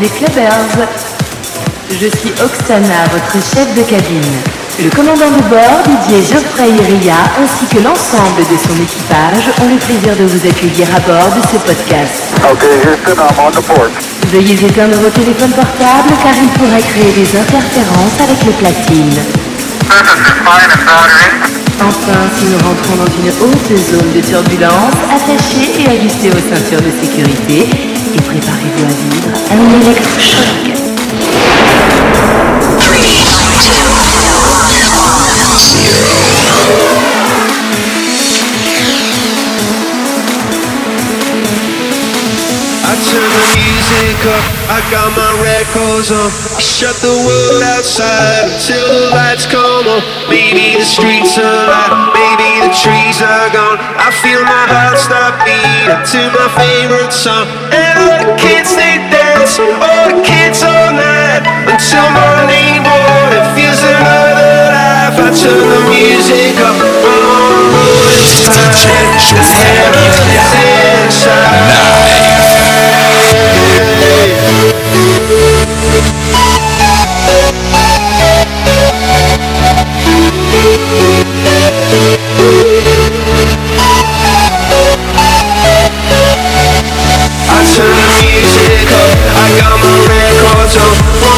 Les clubbers Je suis Oksana, votre chef de cabine. Le commandant de bord, Didier Geoffrey Ria, ainsi que l'ensemble de son équipage ont le plaisir de vous accueillir à bord de ce podcast. Okay, Houston, I'm on the port. Veuillez éteindre vos téléphones portables car ils pourraient créer des interférences avec les platines. Enfin, si nous rentrons dans une haute zone de turbulence, attachez et ajustez vos ceintures de sécurité et préparez-vous à vivre un électrochoc. I got my records on. I shut the world outside until the lights come on. Maybe the streets are light, maybe the trees are gone. I feel my heart start beating to my favorite song. And all the kids they dance, all the kids all night until morning morning feels another life. I turn the music up, I'm rolling. I turn the music up, I got my records on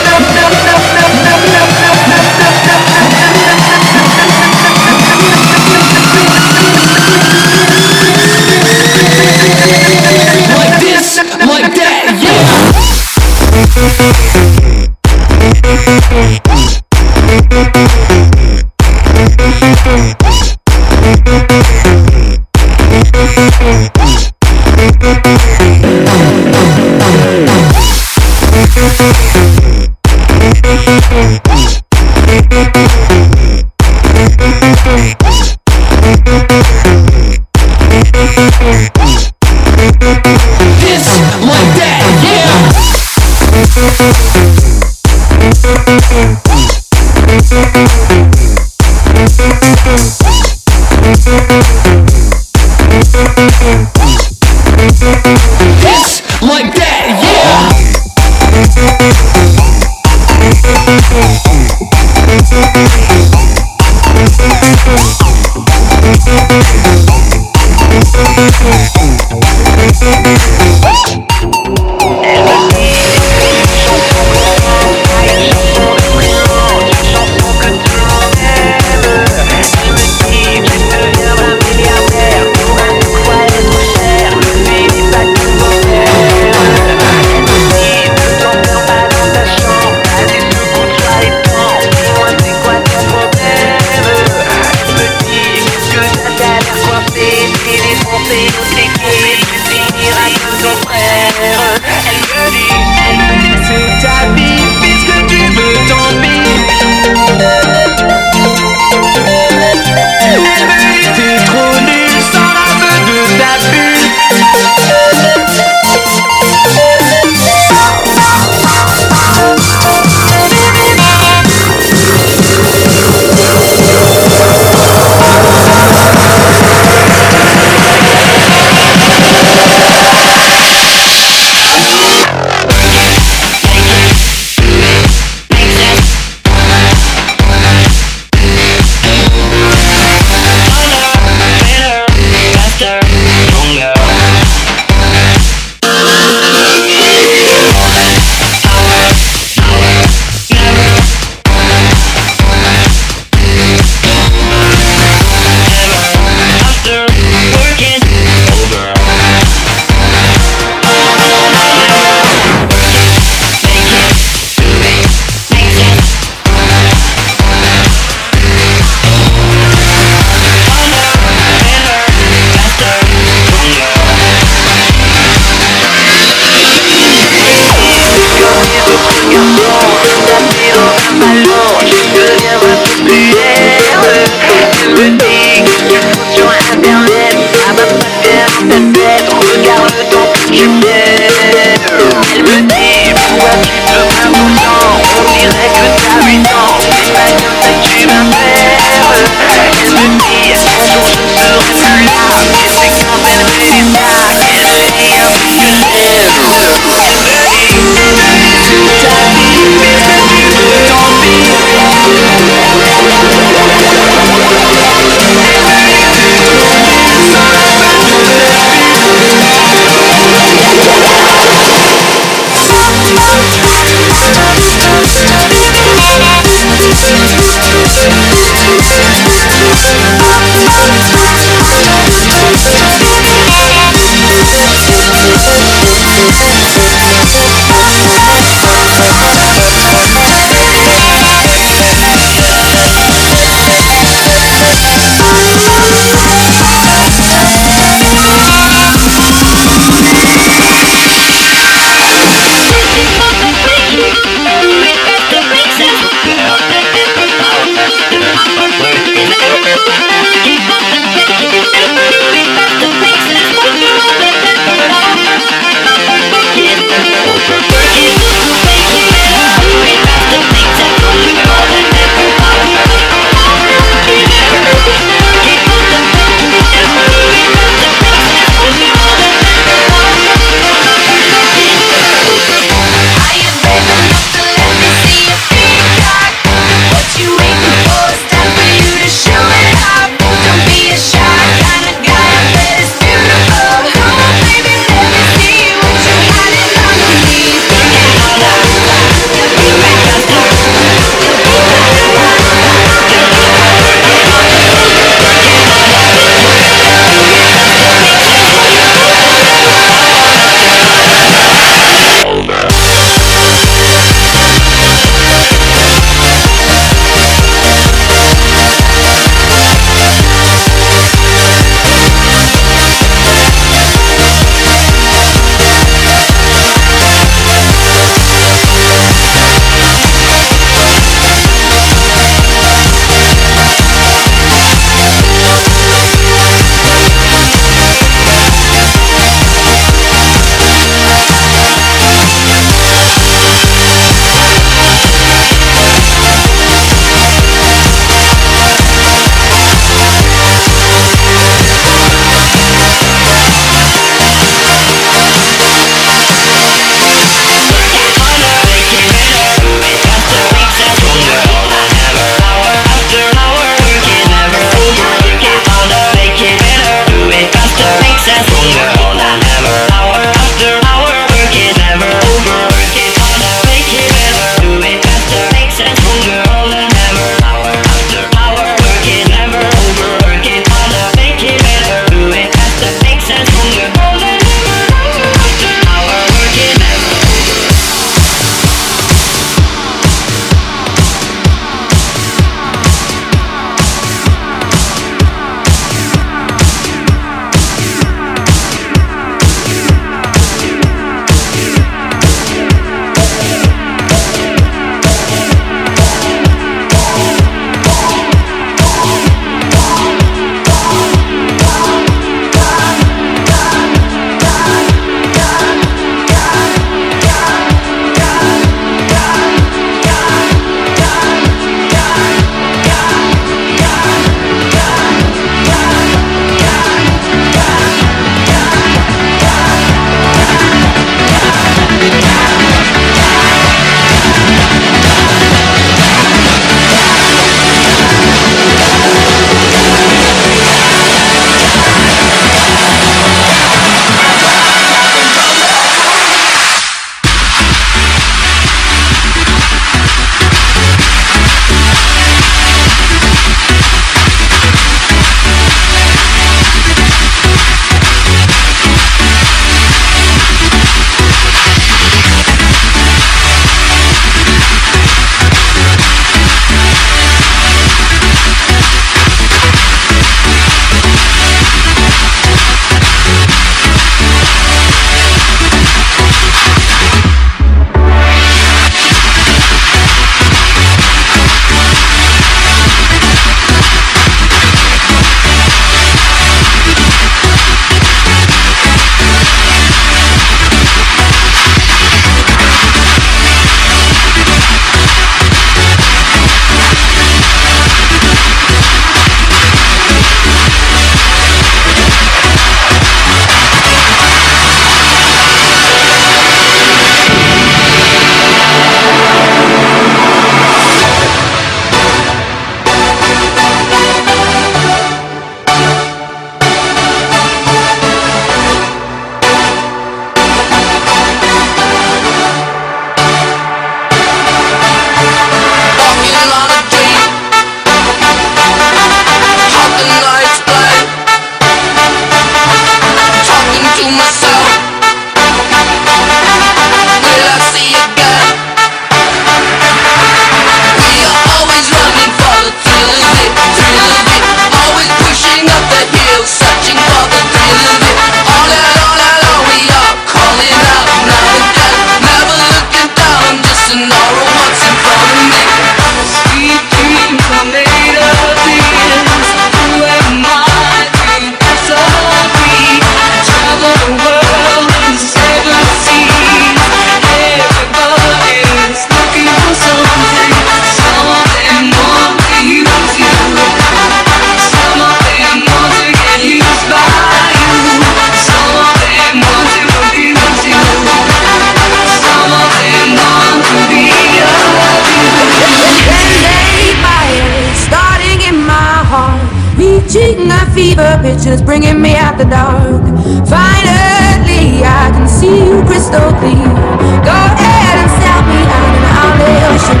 it's bringing me out the dark. Finally, I can see you crystal clear. Go ahead and sell me out, in I'll lay ship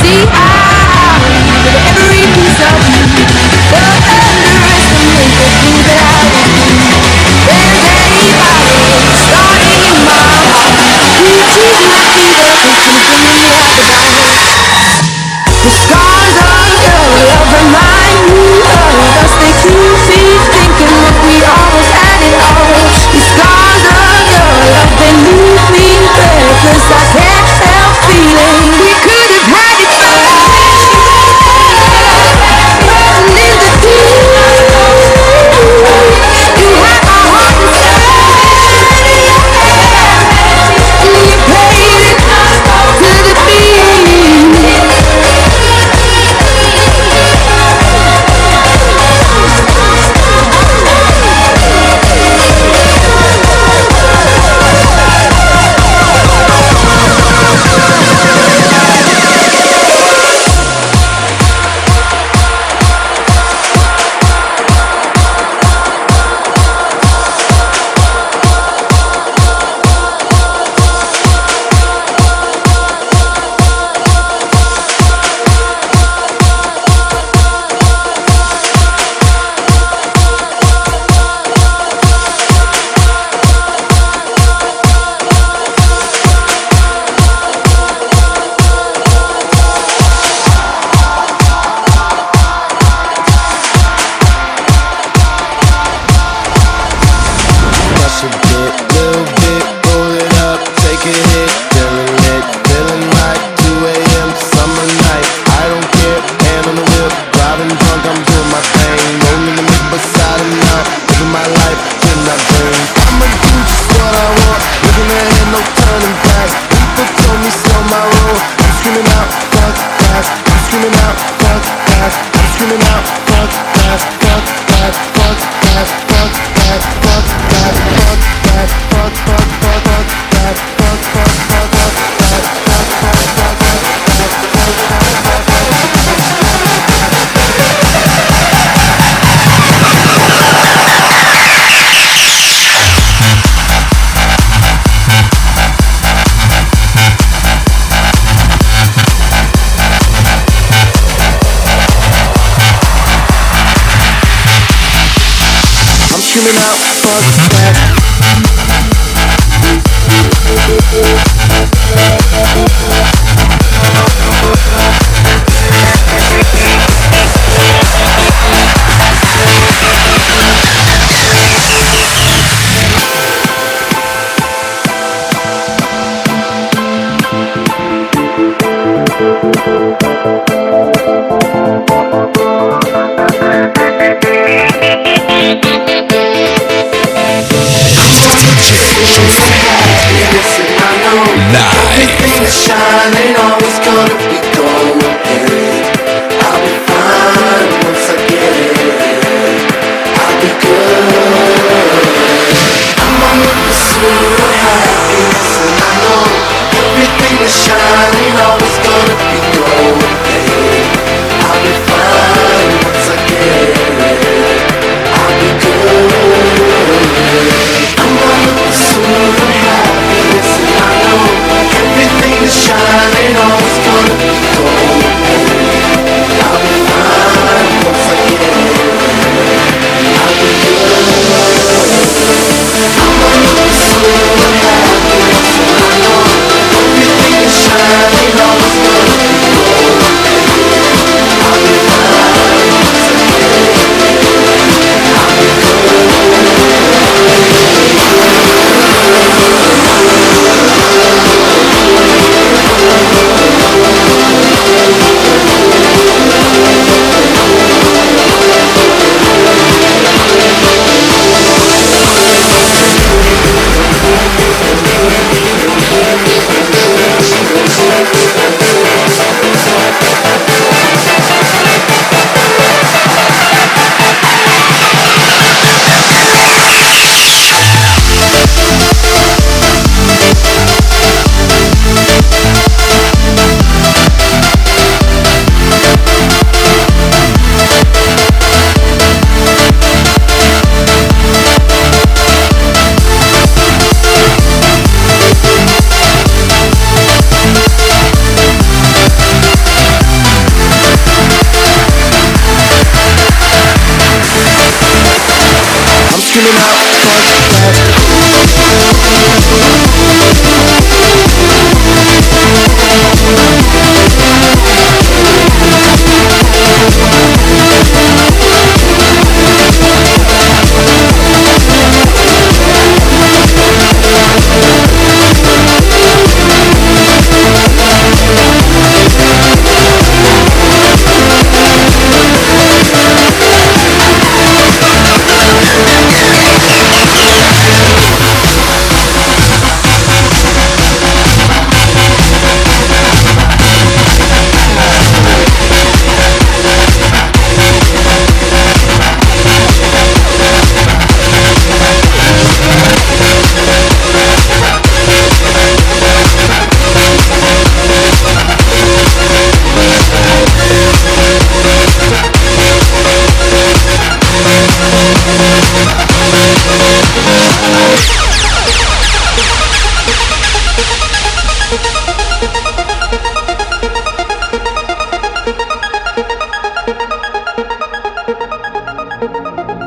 See, I Screaming out now, fuck that.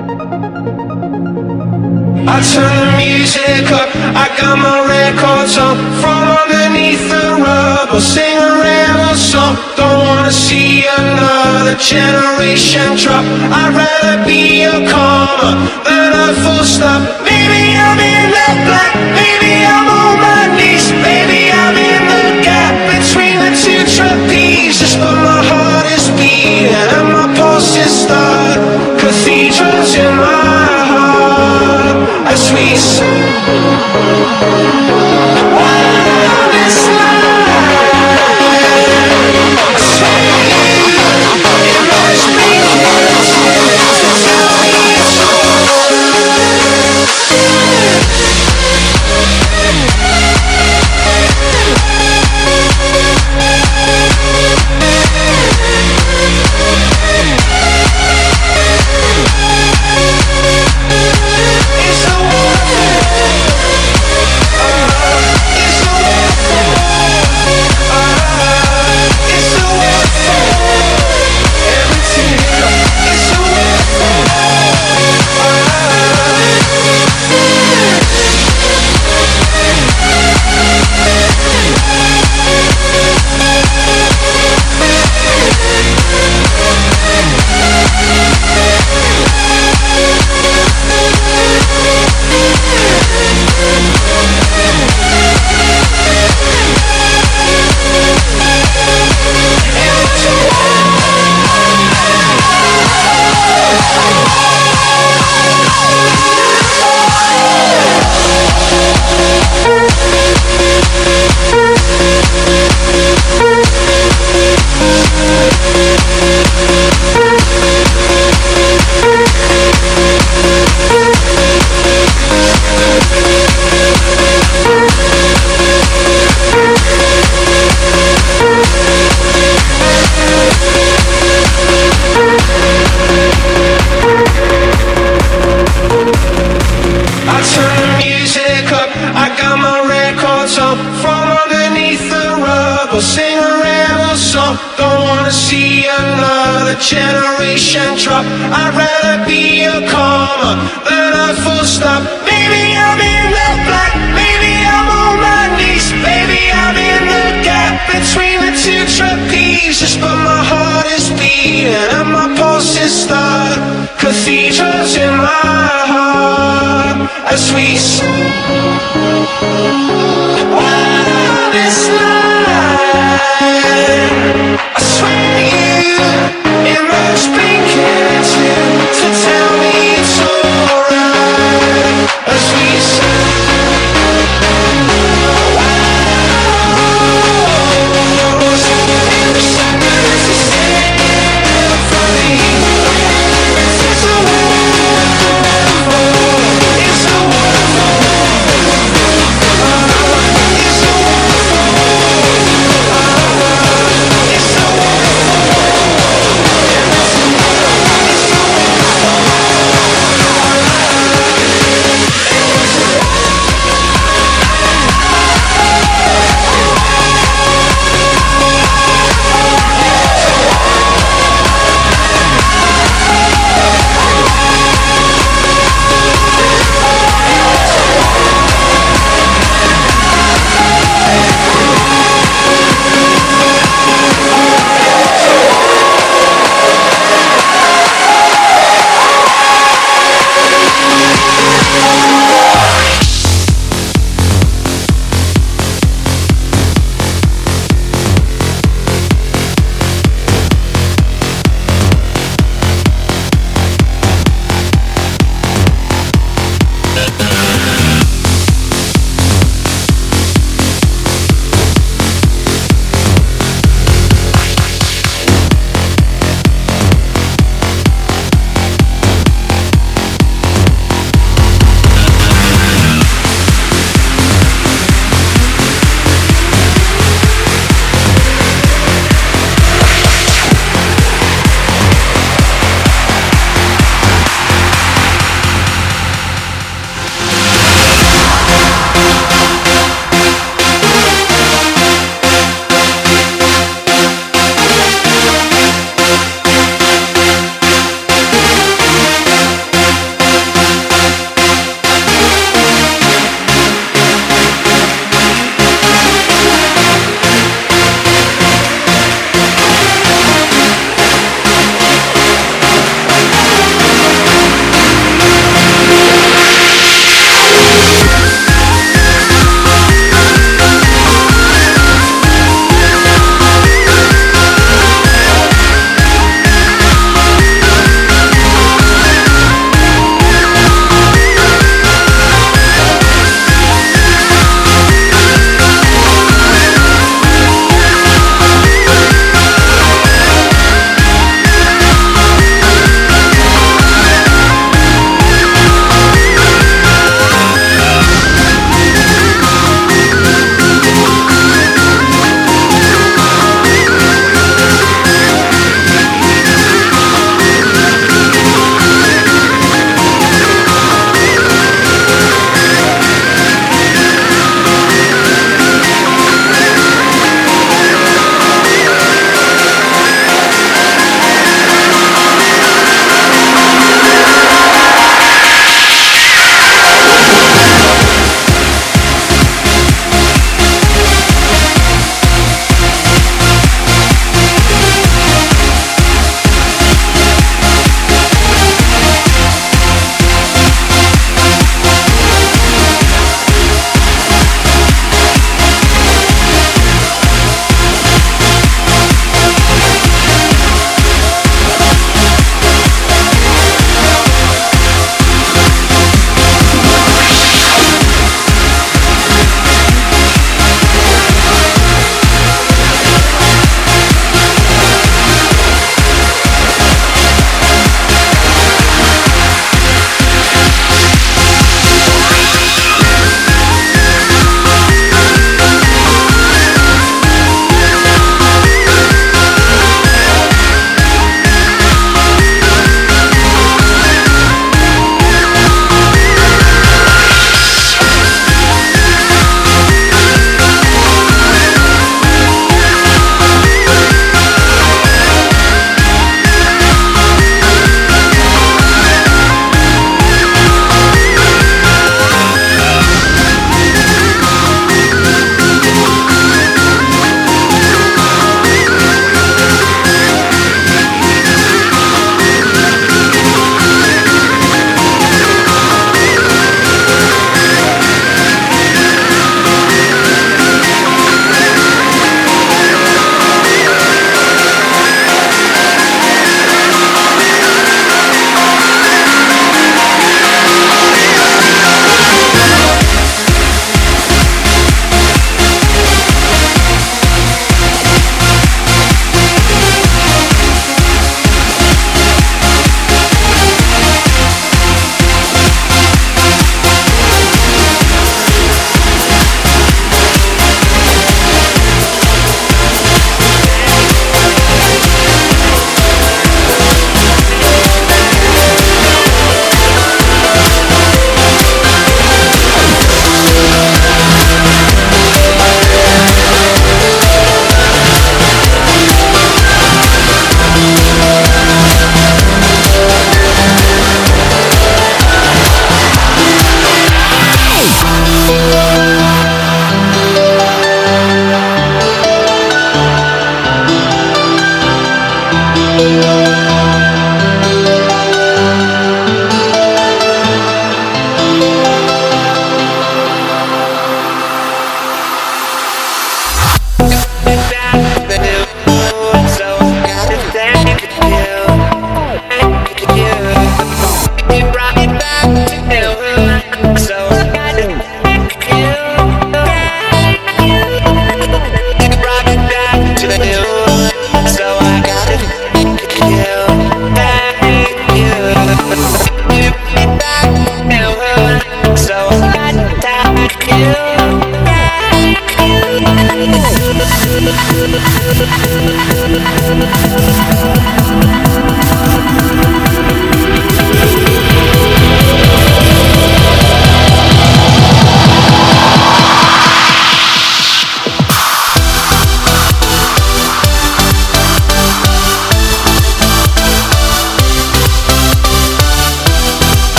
I turn the music up, I got my records on. From underneath the rubble, sing a rebel song. Don't wanna see another generation drop. I'd rather be a comma than a full stop. Maybe I'm in the black, maybe I'm on my knees. Maybe I'm in the gap between the two trapezes. But my heart is beating and my Cathedrals in my heart as we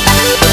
Thank